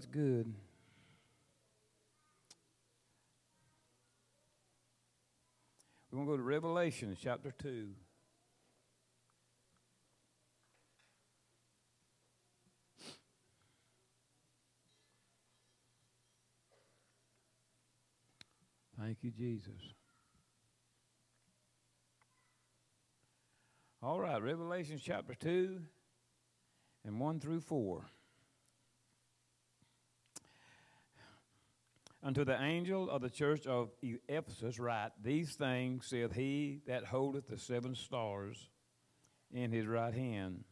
God's good. We're going to go to Revelation chapter 2. Thank you, Jesus. All right, Revelation chapter 2 and 1 through 4. Unto the angel of the church of Ephesus write, These things saith he that holdeth the seven stars in his right hand,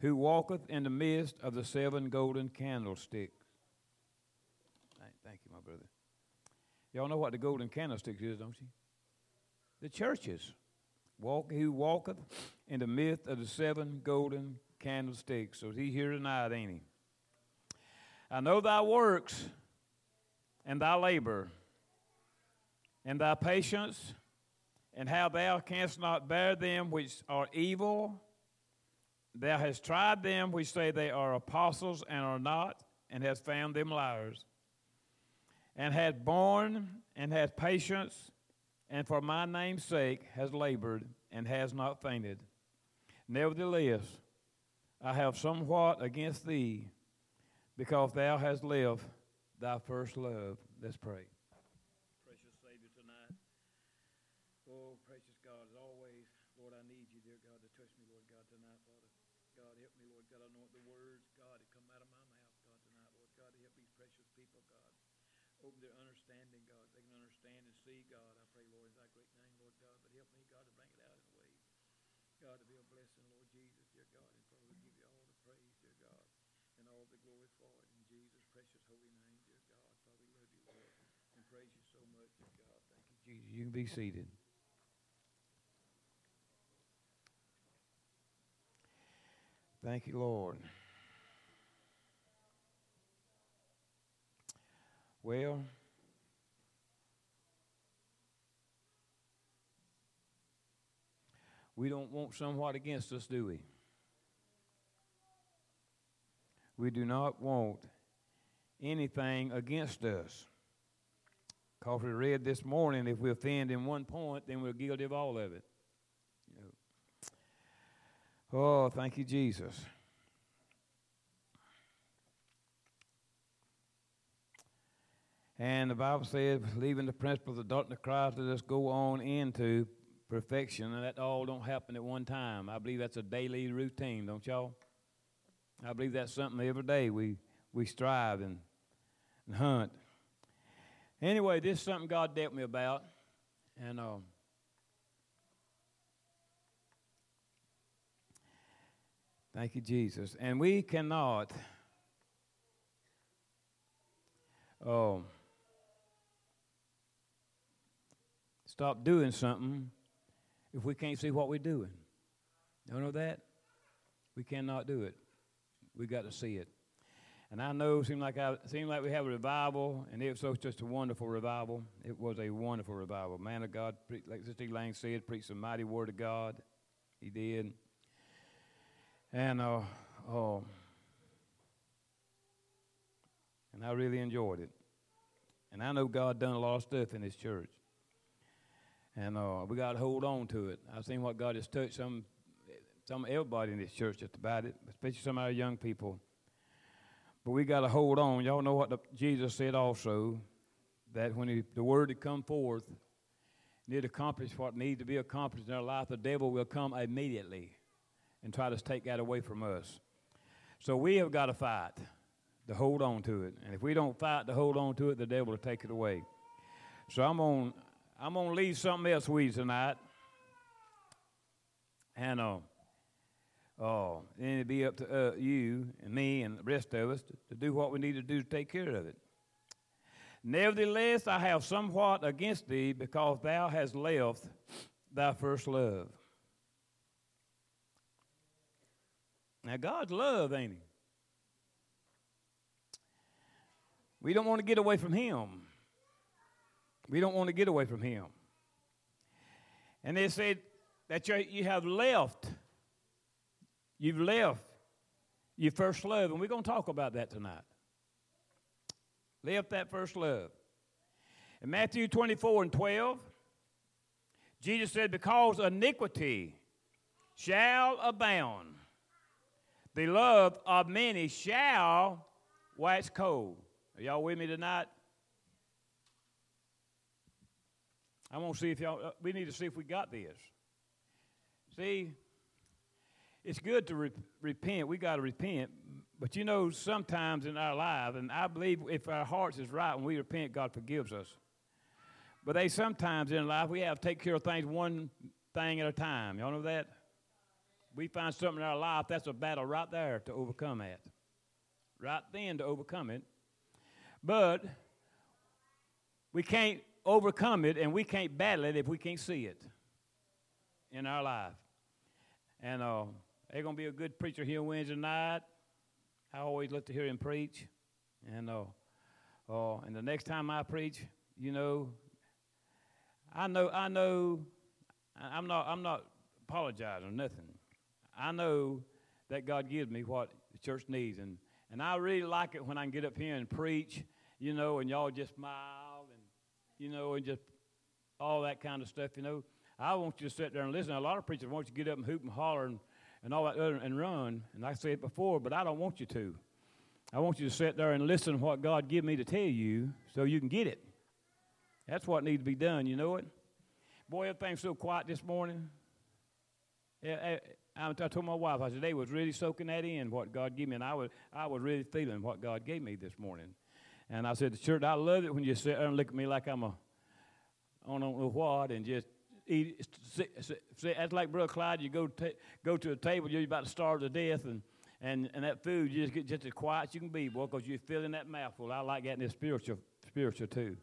who walketh in the midst of the seven golden candlesticks. Thank you, my brother. Y'all know what the golden candlesticks is, don't you? The churches. Walk, who walketh in the midst of the seven golden candlesticks. So he here tonight, ain't he? I know thy works and thy labor and thy patience, and how thou canst not bear them which are evil. Thou hast tried them which say they are apostles and are not, and hast found them liars. And hast borne and hast patience, and for my name's sake has labored and has not fainted. Nevertheless, I have somewhat against thee, because thou hast left thy first love. Let's pray. Precious Savior, tonight. Oh, precious God, as always, Lord, I need you, dear God, to touch me, Lord God, tonight, Father. God, help me, Lord God. I know the words, God, that come out of my mouth, God, tonight, Lord God, to help these precious people, God. Open their understanding, God. They can understand and see, God. I pray, Lord, in thy great name, Lord God. But help me, God, to bring it out in a way, God, to be a blessing, Lord Jesus, dear God. And Father, we give you all the praise, dear God, and all the glory for it in Jesus' precious holy name praise you so much, God. Thank you, Jesus. You can be seated. Thank you, Lord. Well, we don't want somewhat against us, do we? We do not want anything against us. Because we read this morning, if we offend in one point, then we're guilty of all of it. Oh, thank you, Jesus. And the Bible says, leaving the principle of doctrine of Christ, let us go on into perfection. And that all don't happen at one time. I believe that's a daily routine, don't y'all? I believe that's something every day we, we strive and, and hunt Anyway, this is something God dealt me about. And um, thank you, Jesus. And we cannot um, stop doing something if we can't see what we're doing. You know that? We cannot do it. We got to see it. And I know it seemed like I seemed like we have a revival, and it was just a wonderful revival. It was a wonderful revival. Man of God, like Sister Lang said, preached the mighty word of God. He did. And uh, oh, and I really enjoyed it. And I know God done a lot of stuff in this church. And uh, we got to hold on to it. I've seen what God has touched some, some everybody in this church just about it, especially some of our young people. But we got to hold on. Y'all know what the, Jesus said also that when he, the word had come forth, and it accomplished what needed to be accomplished in our life, the devil will come immediately and try to take that away from us. So we have got to fight to hold on to it. And if we don't fight to hold on to it, the devil will take it away. So I'm on I'm gonna leave something else with you tonight. And uh, Oh, then it'd be up to uh, you and me and the rest of us to, to do what we need to do to take care of it. Nevertheless, I have somewhat against thee because thou hast left thy first love. Now, God's love, ain't He? We don't want to get away from Him. We don't want to get away from Him. And they said that you have left You've left your first love, and we're going to talk about that tonight. Left that first love. In Matthew 24 and 12, Jesus said, Because iniquity shall abound, the love of many shall wax cold. Are y'all with me tonight? I want to see if y'all, uh, we need to see if we got this. See, it's good to re- repent. We got to repent. But you know, sometimes in our life, and I believe if our hearts is right when we repent, God forgives us. But they sometimes in life we have to take care of things one thing at a time. Y'all know that? We find something in our life that's a battle right there to overcome it. Right then to overcome it. But we can't overcome it and we can't battle it if we can't see it in our life. And uh, there's going to be a good preacher here Wednesday night. I always love to hear him preach. And, uh, uh, and the next time I preach, you know, I know, I know, I'm not, I'm not apologizing or nothing. I know that God gives me what the church needs. And, and I really like it when I can get up here and preach, you know, and y'all just smile and, you know, and just all that kind of stuff, you know. I want you to sit there and listen. A lot of preachers want you to get up and hoop and holler and, and all that other, and run. And I said before, but I don't want you to. I want you to sit there and listen to what God give me to tell you so you can get it. That's what needs to be done, you know it? Boy, everything's so quiet this morning. I, I, I told my wife, I said, they was really soaking that in, what God gave me, and I was, I was really feeling what God gave me this morning. And I said, the church, I love it when you sit there and look at me like I'm a, I don't know what, and just eat. That's like Brother Clyde. You go ta- go to a table, you're about to starve to death, and, and, and that food, you just get just as quiet as you can be, boy, because you're filling that mouthful. I like that in the spiritual, spiritual too.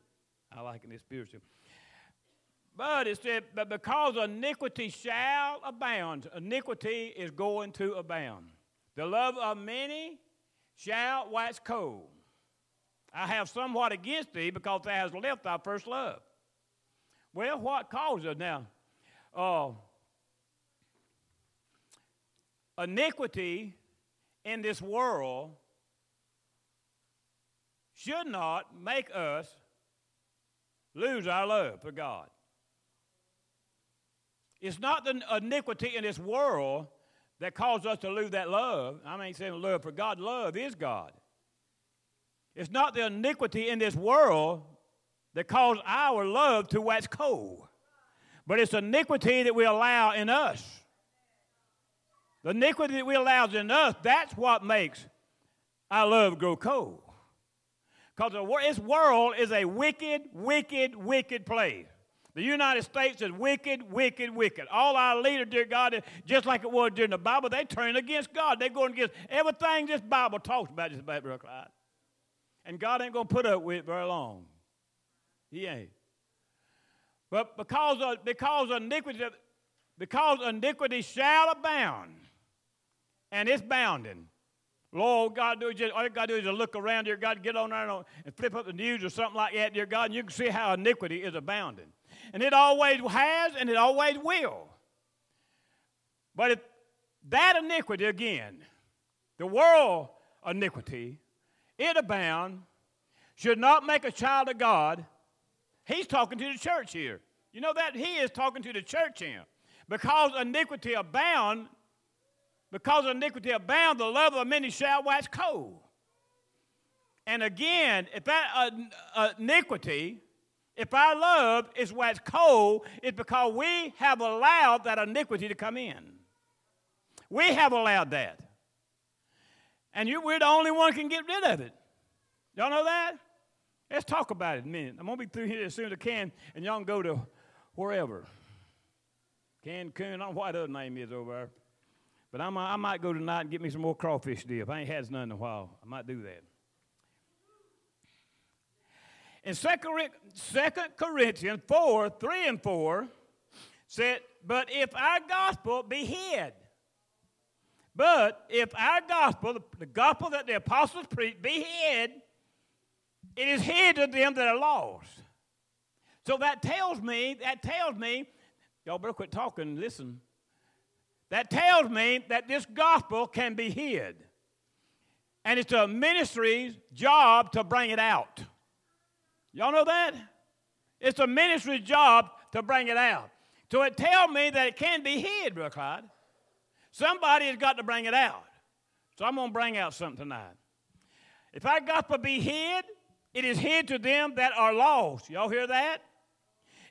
I like it in the spiritual. But it said, but because iniquity shall abound, iniquity is going to abound. The love of many shall wax cold. I have somewhat against thee because thou hast left thy first love. Well, what causes now? Uh, iniquity in this world should not make us lose our love for God. It's not the iniquity in this world that causes us to lose that love. I ain't saying love for God. Love is God. It's not the iniquity in this world that cause our love to wax cold, but it's iniquity that we allow in us. The iniquity that we allow in us, that's what makes our love grow cold. Because this world is a wicked, wicked, wicked place. The United States is wicked, wicked, wicked. All our leaders, dear God, just like it was during the Bible, they turn against God. They're going against everything this Bible talks about, just about Brother. And God ain't going to put up with it very long. He ain't. But because of, because iniquity, because iniquity shall abound, and it's bounding. Lord, God, do just, all you got to do is just look around, dear God, get on there and, and flip up the news or something like that, dear God, and you can see how iniquity is abounding. And it always has and it always will. But if that iniquity again, the world iniquity, it abound, should not make a child of God. He's talking to the church here. You know that? He is talking to the church here. Because iniquity abound, because iniquity abound, the love of many shall wax cold. And again, if that uh, uh, iniquity if our love is what's cold, it's because we have allowed that iniquity to come in. We have allowed that. And you, we're the only one can get rid of it. Y'all know that? Let's talk about it a minute. I'm going to be through here as soon as I can, and y'all can go to wherever. Cancun, I don't know what other name is over there. But I'm, I might go tonight and get me some more crawfish dip. I ain't had none in a while. I might do that. In 2 Corinthians 4 3 and 4 said, But if our gospel be hid, but if our gospel, the gospel that the apostles preach, be hid, it is hid to them that are lost. So that tells me, that tells me, y'all better quit talking, listen. That tells me that this gospel can be hid. And it's a ministry's job to bring it out. Y'all know that? It's a ministry's job to bring it out. So it tells me that it can be hid, Brother Clyde. Somebody has got to bring it out. So I'm going to bring out something tonight. If our gospel be hid, it is hid to them that are lost. Y'all hear that?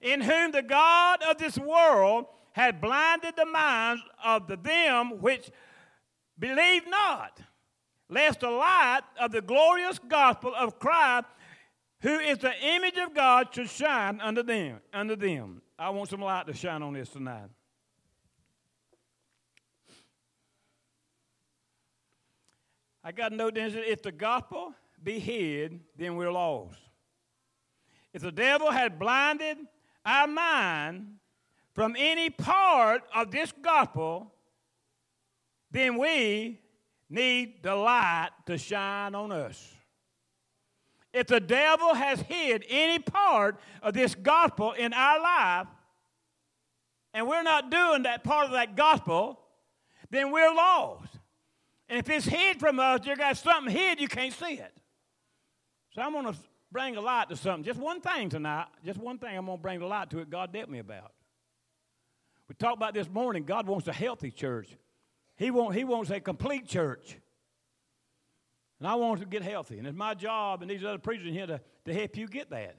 In whom the God of this world had blinded the minds of the them which believe not, lest the light of the glorious gospel of Christ, who is the image of God, should shine under them. Under them. I want some light to shine on this tonight. I got note this if the gospel be hid, then we're lost. If the devil had blinded our mind from any part of this gospel, then we need the light to shine on us. If the devil has hid any part of this gospel in our life, and we're not doing that part of that gospel, then we're lost. And if it's hid from us, you got something hid, you can't see it. So I'm going to bring a light to something. Just one thing tonight. Just one thing I'm going to bring a light to it God dealt me about. We talked about this morning. God wants a healthy church. He, want, he wants a complete church. And I want to get healthy. And it's my job and these other preachers here to, to help you get that.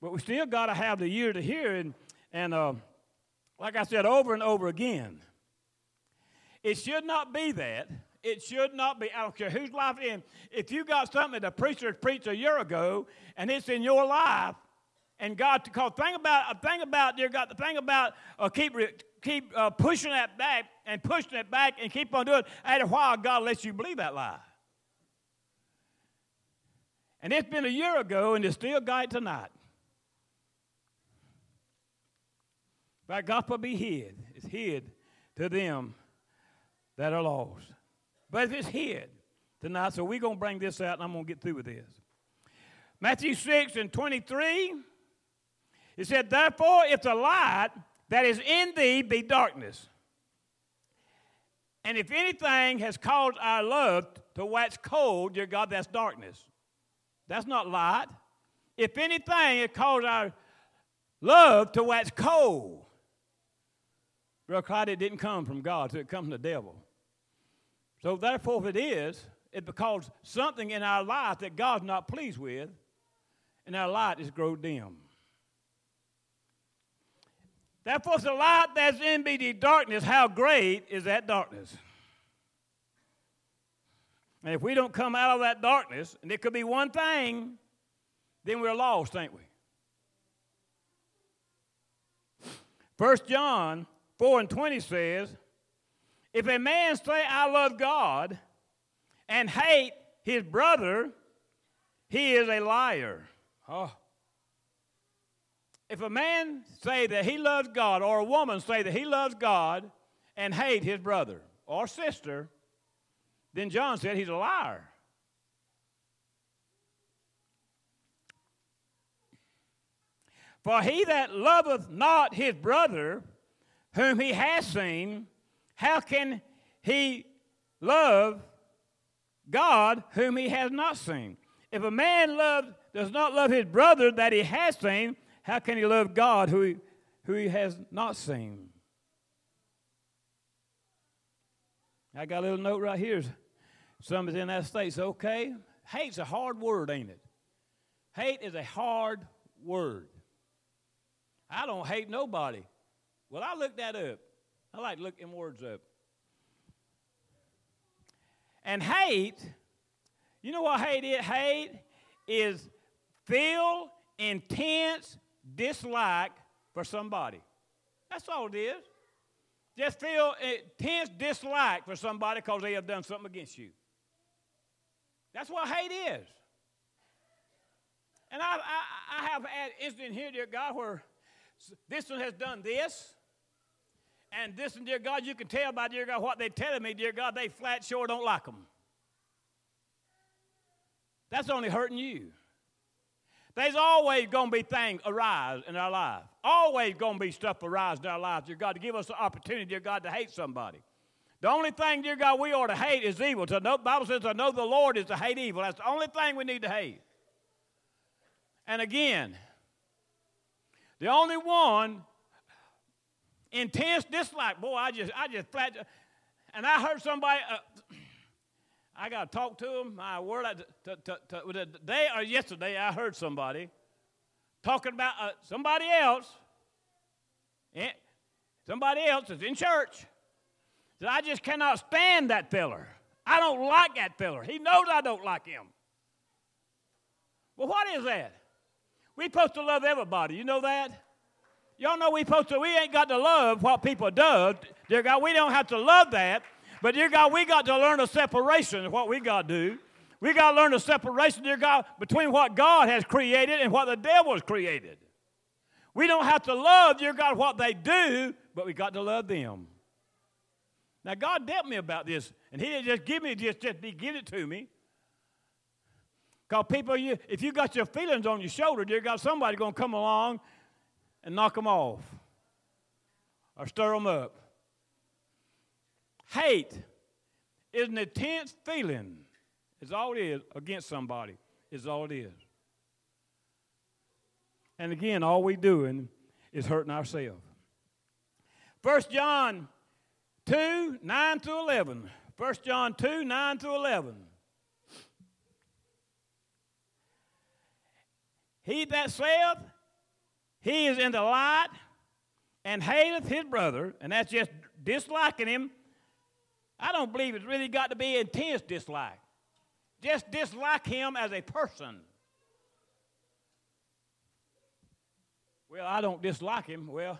But we still got to have the ear to hear. And, and uh, like I said over and over again, it should not be that it should not be. I don't care whose life in. If you got something that a preacher preached a year ago and it's in your life, and God, to because Think about thing about dear God, the thing about uh, keep keep uh, pushing that back and pushing it back and keep on doing. it. After a while, God lets you believe that lie. And it's been a year ago, and it's still got it tonight. That gospel be hid. It's hid to them that are lost. But it's hid tonight, so we're going to bring this out and I'm going to get through with this. Matthew 6 and 23, it said, Therefore, if the light that is in thee be darkness, and if anything has caused our love to wax cold, dear God, that's darkness. That's not light. If anything has caused our love to wax cold, Brother Clyde, it didn't come from God, so it comes from the devil. So, therefore, if it is, it because something in our life that God's not pleased with, and our light is grown dim. Therefore, the light that's in me the darkness, how great is that darkness? And if we don't come out of that darkness, and it could be one thing, then we're lost, ain't we? First John 4 and 20 says, if a man say, I love God, and hate his brother, he is a liar. Oh. If a man say that he loves God, or a woman say that he loves God, and hate his brother or sister, then John said he's a liar. For he that loveth not his brother, whom he has seen, how can he love God whom he has not seen? If a man does not love his brother that he has seen, how can he love God who he, who he has not seen? I got a little note right here. Somebody's in that state. So, okay, hate's a hard word, ain't it? Hate is a hard word. I don't hate nobody. Well, I looked that up. I like looking words up. And hate, you know what hate is? Hate is feel intense dislike for somebody. That's all it is. Just feel intense dislike for somebody because they have done something against you. That's what hate is. And I, I, I have had incident here, dear God, where this one has done this, and this, and dear God, you can tell by, dear God, what they're telling me, dear God, they flat sure don't like them. That's only hurting you. There's always going to be things arise in our life. Always going to be stuff arise in our lives, dear God, to give us the opportunity, dear God, to hate somebody, The only thing, dear God, we ought to hate is evil. To know, the Bible says to know the Lord is to hate evil. That's the only thing we need to hate. And again, the only one intense dislike. Boy, I just, I just flat. And I heard somebody. Uh, I got to talk to them. My word, to, to, to, to, today or yesterday, I heard somebody talking about uh, somebody else. Eh, somebody else is in church. That I just cannot stand that feller. I don't like that feller. He knows I don't like him. Well, what is that? We're supposed to love everybody. You know that? Y'all know we supposed to. We ain't got to love what people do. Dear God, we don't have to love that. But dear God, we got to learn a separation of what we got to do. We got to learn a separation, dear God, between what God has created and what the devil has created. We don't have to love, dear God, what they do, but we got to love them. Now, God dealt me about this, and He didn't just give me just, just give it to me. Because people, you, if you got your feelings on your shoulder, dear God, somebody's going to come along and knock them off or stir them up. Hate is an intense feeling, is all it is, against somebody, is all it is. And again, all we doing is hurting ourselves. First John 2, 9 through 11. 1 John 2, 9 through 11. He that saith he is in the light and hateth his brother, and that's just disliking him, I don't believe it's really got to be intense dislike. Just dislike him as a person. Well, I don't dislike him. Well,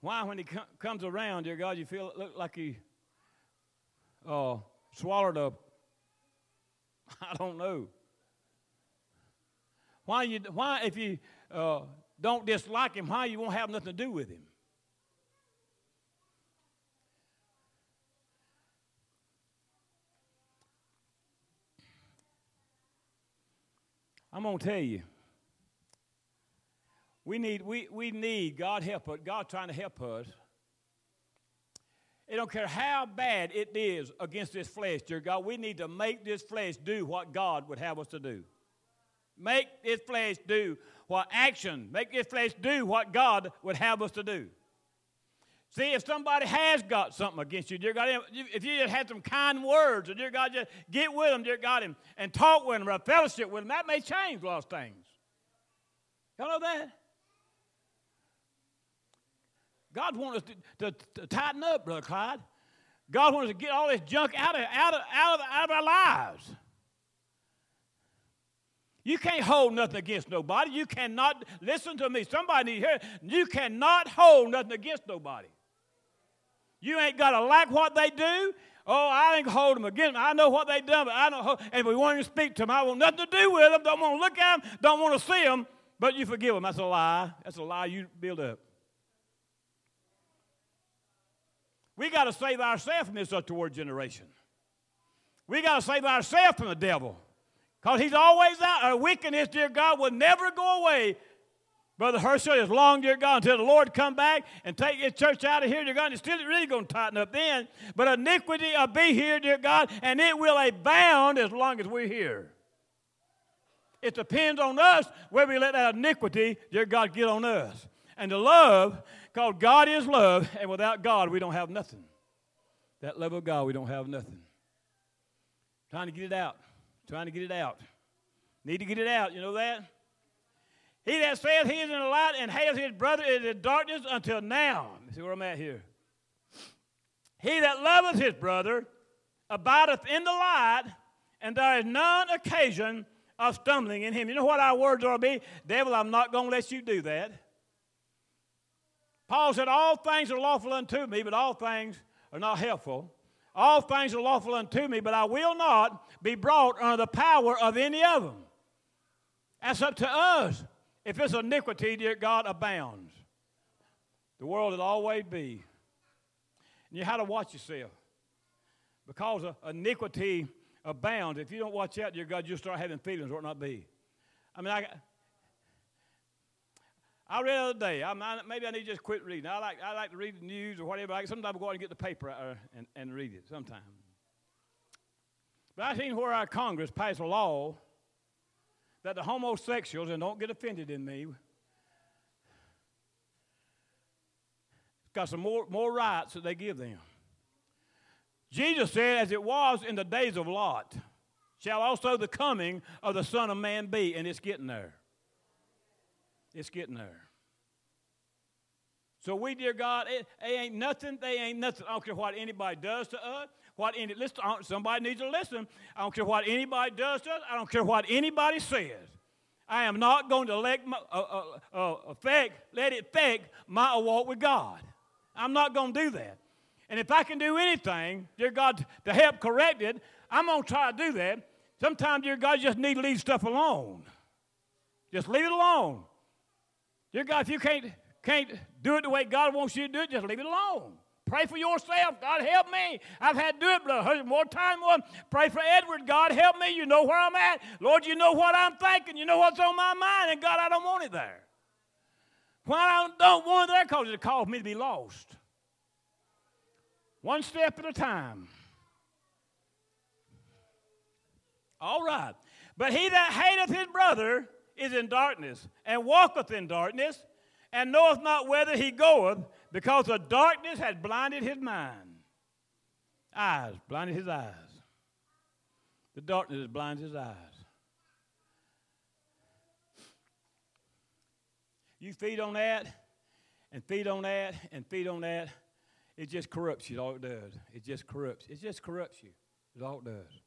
why, when he com- comes around, dear God, you feel it look like he uh, swallowed I don't know. Why, you, why if you uh, don't dislike him, why you won't have nothing to do with him? I'm going to tell you. We need, we, we need God help us, God trying to help us. It don't care how bad it is against this flesh, dear God. We need to make this flesh do what God would have us to do. Make this flesh do what action, make this flesh do what God would have us to do. See, if somebody has got something against you, dear God, if you just had some kind words, or dear God, just get with them, dear God, and, and talk with them, or fellowship with them, that may change lost things. Y'all know that? God wants us to, to, to, tighten up, Brother Clyde. God wants us to get all this junk out of, out of, out of, out of our lives. You can't hold nothing against nobody. You cannot, listen to me, somebody here, you cannot hold nothing against nobody. You ain't got to like what they do. Oh, I ain't hold them against them. I know what they done, but I don't hold, and we want to speak to them. I want nothing to do with them. Don't want to look at them. Don't want to see them. But you forgive them. That's a lie. That's a lie you build up. We got to save ourselves from this toward generation. We got to save ourselves from the devil. Because he's always out. Our wickedness, dear God, will never go away. Brother Herschel, as long, dear God, until the Lord come back and take his church out of here, dear God, it's still really going to tighten up then. But iniquity will be here, dear God, and it will abound as long as we're here. It depends on us whether we let that iniquity, dear God, get on us. And the love, called God is love, and without God, we don't have nothing. That love of God, we don't have nothing. Trying to get it out. Trying to get it out. Need to get it out. You know that? He that saith he is in the light and hath his brother is in darkness until now. See where I'm at here. He that loveth his brother abideth in the light, and there is none occasion of stumbling in him. You know what our words are be? Devil, I'm not going to let you do that. Paul said, All things are lawful unto me, but all things are not helpful. All things are lawful unto me, but I will not be brought under the power of any of them. That's up to us. If it's iniquity, dear God, abounds. The world will always be. And you have to watch yourself. Because uh, iniquity abounds. If you don't watch out, dear God, you'll start having feelings or it not be. I mean, I, I read the other day. I, maybe I need to just quit reading. I like, I like to read the news or whatever. Sometimes I go out and get the paper uh, and, and read it sometimes. But I seen where our Congress passed a law that the homosexuals, and don't get offended in me, got some more, more rights that they give them. Jesus said, as it was in the days of Lot, shall also the coming of the Son of Man be. And it's getting there. It's getting there. So we, dear God, it, it ain't nothing. They ain't nothing. I don't care what anybody does to us. What any, listen, somebody needs to listen. I don't care what anybody does to us. I don't care what anybody says. I am not going to let my, uh, uh, uh, affect, let it affect my walk with God. I'm not going to do that. And if I can do anything, dear God, to help correct it, I'm going to try to do that. Sometimes, dear God, you just need to leave stuff alone. Just leave it alone. Dear God, if you can't, can't do it the way God wants you to do it, just leave it alone. Pray for yourself. God, help me. I've had to do it more time. More. Pray for Edward. God, help me. You know where I'm at. Lord, you know what I'm thinking. You know what's on my mind. And God, I don't want it there. Why I don't want it there? Because it caused me to be lost. One step at a time. All right. But he that hateth his brother is in darkness, and walketh in darkness, and knoweth not whither he goeth, because the darkness had blinded his mind. Eyes, blinded his eyes. The darkness has blinded his eyes. You feed on that, and feed on that, and feed on that. It just corrupts you, all it does. It just corrupts. It just corrupts you. All it does.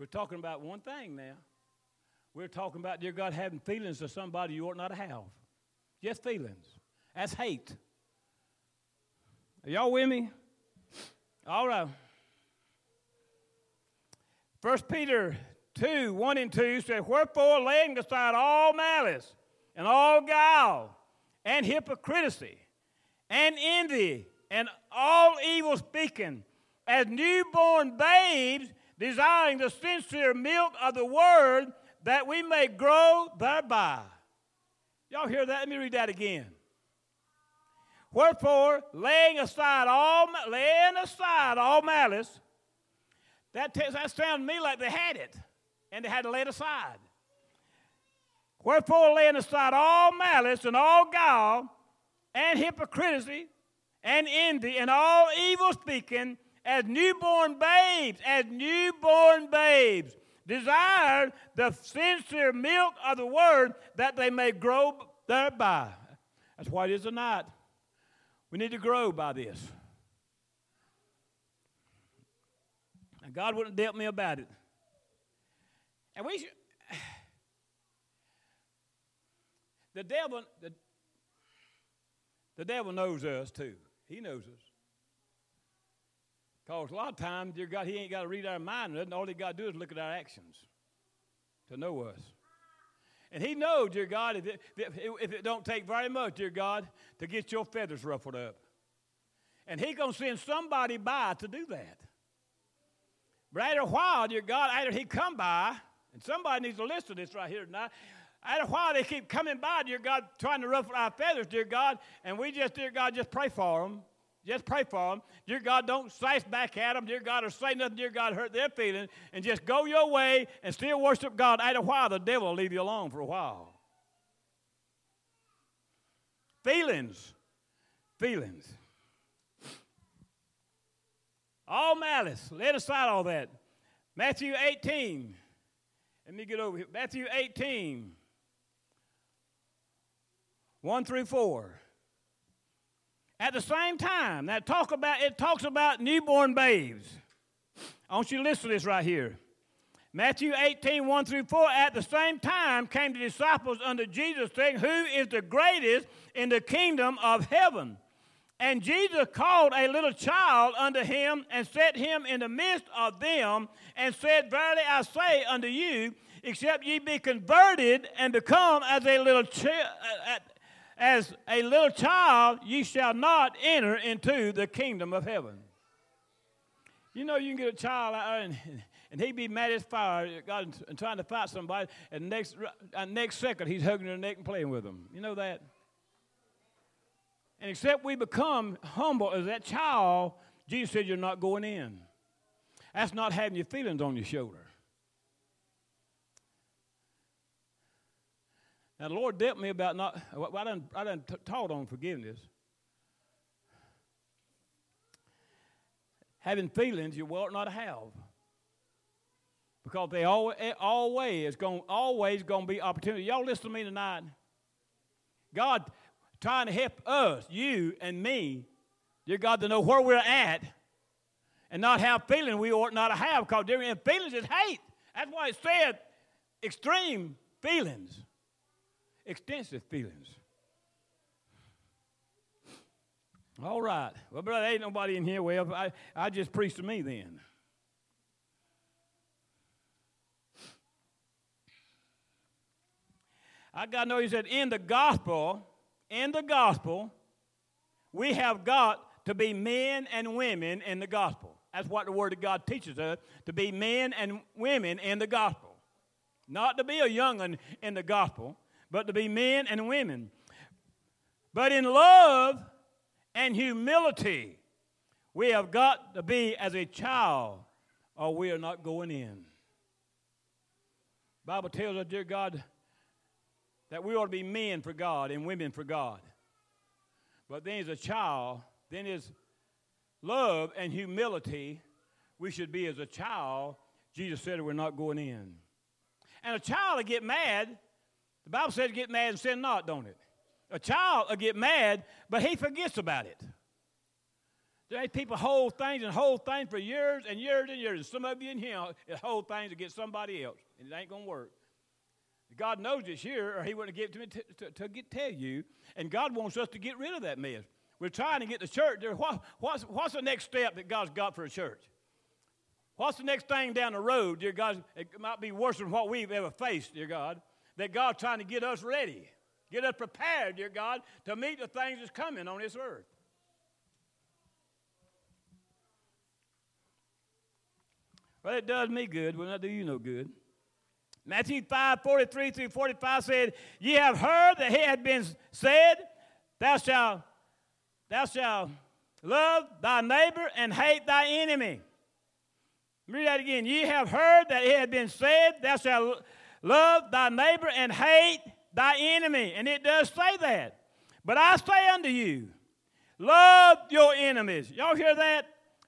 We're talking about one thing now. We're talking about, dear God, having feelings to somebody you ought not to have. Just feelings. That's hate. Are y'all with me? All right. First Peter 2, 1 and 2 says, Wherefore laying aside all malice and all guile and hypocrisy and envy and all evil speaking, as newborn babes desiring the sincere milk of the word that we may grow thereby. Y'all hear that? Let me read that again. Wherefore, laying aside all laying aside all malice, that, t- that sounds to me like they had it, and they had to lay it aside. Wherefore, laying aside all malice and all guile and hypocrisy and envy and all evil speaking, as newborn babes, as newborn babes, desire the sincere milk of the word that they may grow thereby. That's why it is tonight. We need to grow by this. And God wouldn't dealt me about it. And we should, the devil, the, the devil knows us too. He knows us. Because a lot of times, dear God, He ain't got to read our mind. All He got to do is look at our actions to know us. And He knows, dear God, if it, if it, don't take very much, dear God, to get your feathers ruffled up. And He's going to send somebody by to do that. But after a while, dear God, after He come by, and somebody needs to listen to this right here tonight. After a while, they keep coming by, dear God, trying to ruffle our feathers, dear God, and we just, dear God, just pray for them just pray for them. Dear God, don't slice back at them. Dear God, or say nothing. Dear God, hurt their feelings. And just go your way and still worship God. After a while, the devil will leave you alone for a while. Feelings. Feelings. All malice. Let aside all that. Matthew 18. Let me get over here. Matthew 18. 1 through 4. At the same time, that talk about it talks about newborn babes. I want you to listen to this right here. Matthew 18, 1 through 4. At the same time came the disciples unto Jesus, saying, Who is the greatest in the kingdom of heaven? And Jesus called a little child unto him and set him in the midst of them, and said, Verily I say unto you, except ye be converted and become as a little child, uh, uh, as a little child, ye shall not enter into the kingdom of heaven. You know, you can get a child out and, and he'd be mad as fire, God, and trying to fight somebody, and next, uh, next second he's hugging their neck and playing with them. You know that? And except we become humble as that child, Jesus said, You're not going in. That's not having your feelings on your shoulder. Now, the Lord dealt me about not, well, I done, I done t- taught on forgiveness. Having feelings you ought not have. Because they always, always going always going to be opportunity. Y'all listen to me tonight. God trying to help us, you and me, dear God, to know where we're at and not have feelings we ought not to have because feelings is hate. That's why it said extreme feelings, extensive feelings. All right. Well, brother, ain't nobody in here. Well, I, I just preached to me then. I got to know he said, in the gospel, in the gospel, we have got to be men and women in the gospel. That's what the Word of God teaches us to be men and women in the gospel. Not to be a young'un in the gospel, but to be men and women. But in love and humility, we have got to be as a child, or we are not going in. Bible tells us, dear God, that we ought to be men for God and women for God. But then as a child, then is love and humility, we should be as a child. Jesus said we're not going in. And a child will get mad. The Bible says get mad and sin not, don't it? A child will get mad, but he forgets about it. There ain't people hold things and hold things for years and years and years. And Some of you in here hold things against somebody else, and it ain't going to work. God knows it's here, or He wouldn't have given it to me to, to, to get, tell you. And God wants us to get rid of that mess. We're trying to get the church there. What, what's, what's the next step that God's got for a church? What's the next thing down the road, dear God? It might be worse than what we've ever faced, dear God. That God's trying to get us ready, get us prepared, dear God, to meet the things that's coming on this earth. Well, it does me good when I do you no good. Matthew 5 43 through 45 said, Ye have heard that it had been said, Thou shalt Thou shalt love thy neighbor and hate thy enemy. Read that again. Ye have heard that it had been said, Thou shalt love thy neighbor and hate thy enemy. And it does say that. But I say unto you, love your enemies. Y'all hear that?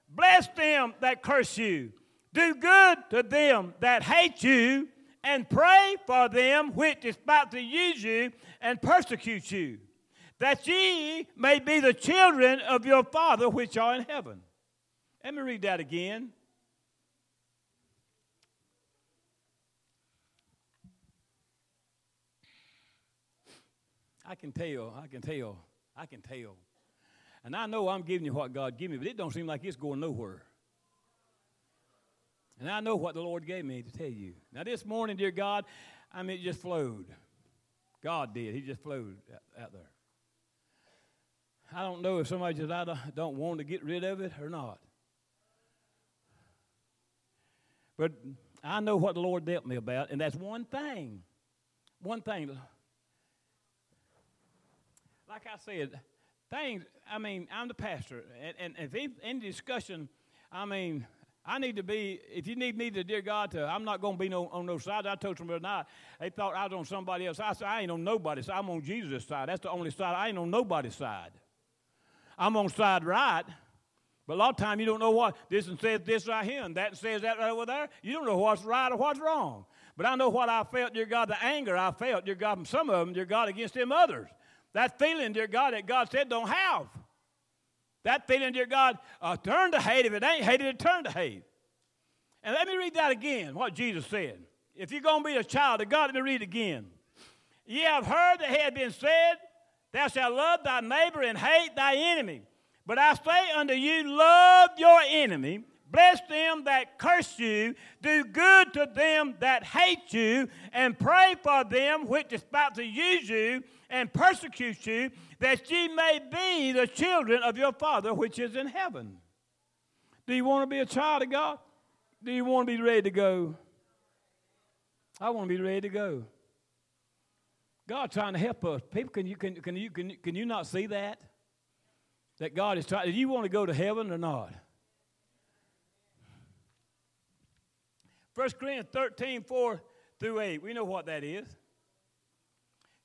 Bless them that curse you. Do good to them that hate you, and pray for them which despitefully use you and persecute you that ye may be the children of your Father which are in heaven. Let me read that again. I can tell, I can tell, I can tell. And I know I'm giving you what God gave me, but it don't seem like it's going nowhere. And I know what the Lord gave me to tell you. Now, this morning, dear God, I mean, it just flowed. God did. He just flowed out there. I don't know if somebody says, I don't want to get rid of it or not. But I know what the Lord dealt me about, and that's one thing. One thing. Like I said, things, I mean, I'm the pastor, and, and if any discussion, I mean, I need to be, if you need me to, dear God, to, I'm not going to be no, on those sides. I told somebody tonight, they thought I was on somebody else. I said, I ain't on nobody's side. I'm on Jesus' side. That's the only side. I ain't on nobody's side. I'm on side right. But a lot of time you don't know what this and says this right here and that says that right over there. You don't know what's right or what's wrong. But I know what I felt, dear God, the anger I felt, dear God, from some of them, dear God, against them others. That feeling, dear God, that God said don't have. That feeling, dear God, uh, turn to hate. If it ain't hated, it turn to hate. And let me read that again, what Jesus said. If you're going to be a child of God, let me read it again. Ye have heard that had been said, Thou shalt love thy neighbor and hate thy enemy. But I say unto you, love your enemy, bless them that curse you, do good to them that hate you, and pray for them which despitefully use you and persecute you, that ye may be the children of your Father which is in heaven. Do you want to be a child of God? Do you want to be ready to go? I want to be ready to go. God trying to help us. People, can you, can, can, you, can, can you not see that? That God is trying. Do you want to go to heaven or not? 1 Corinthians 13, 4 through 8. We know what that is.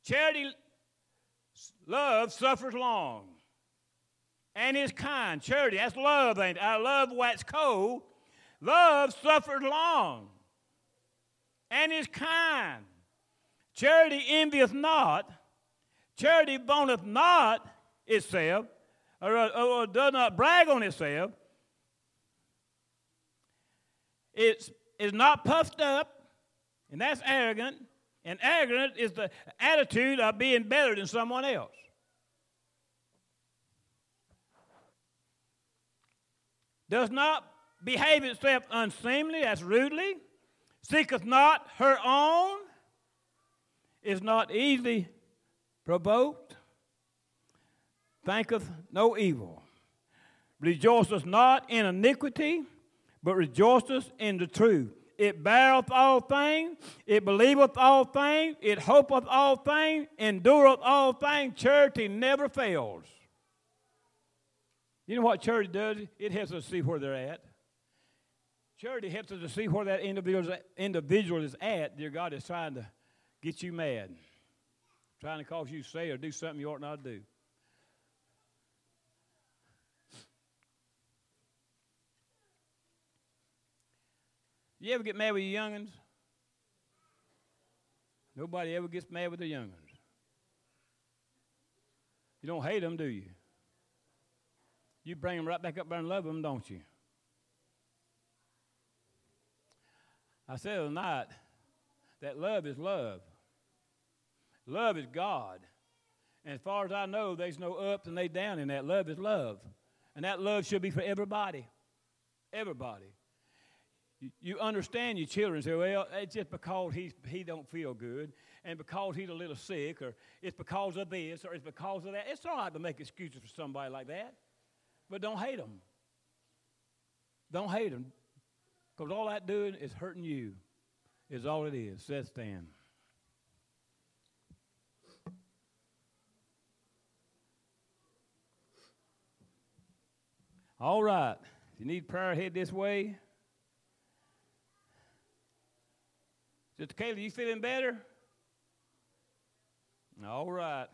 Charity love suffers long and is kind. Charity, that's love, ain't it? I love what's cold. Love suffers long and is kind. Charity envieth not. Charity boneth not itself, or, or, or does not brag on itself. It's is not puffed up, and that's arrogant. And arrogant is the attitude of being better than someone else. Does not behave itself unseemly, that's rudely, seeketh not her own, is not easily provoked, thinketh no evil, rejoiceth not in iniquity but rejoiceth in the truth. It beareth all things, it believeth all things, it hopeth all things, endureth all things. Charity never fails. You know what charity does? It helps us see where they're at. Charity helps us to see where that individual is at. Dear God is trying to get you mad, trying to cause you to say or do something you ought not to do. You ever get mad with your youngins? Nobody ever gets mad with their youngins. You don't hate them, do you? You bring them right back up there and love them, don't you? I said the night that love is love. Love is God. And as far as I know, there's no up and they down in that. Love is love. And that love should be for everybody. Everybody you understand your children say, well, it's just because he's, he don't feel good, and because he's a little sick, or it's because of this, or it's because of that. It's all right to make excuses for somebody like that, but don't hate them. Don't hate them, because all that doing is hurting you, is all it is. Let's. All right. If you need prayer, head this way. Sister Kayla, you feeling better? All right.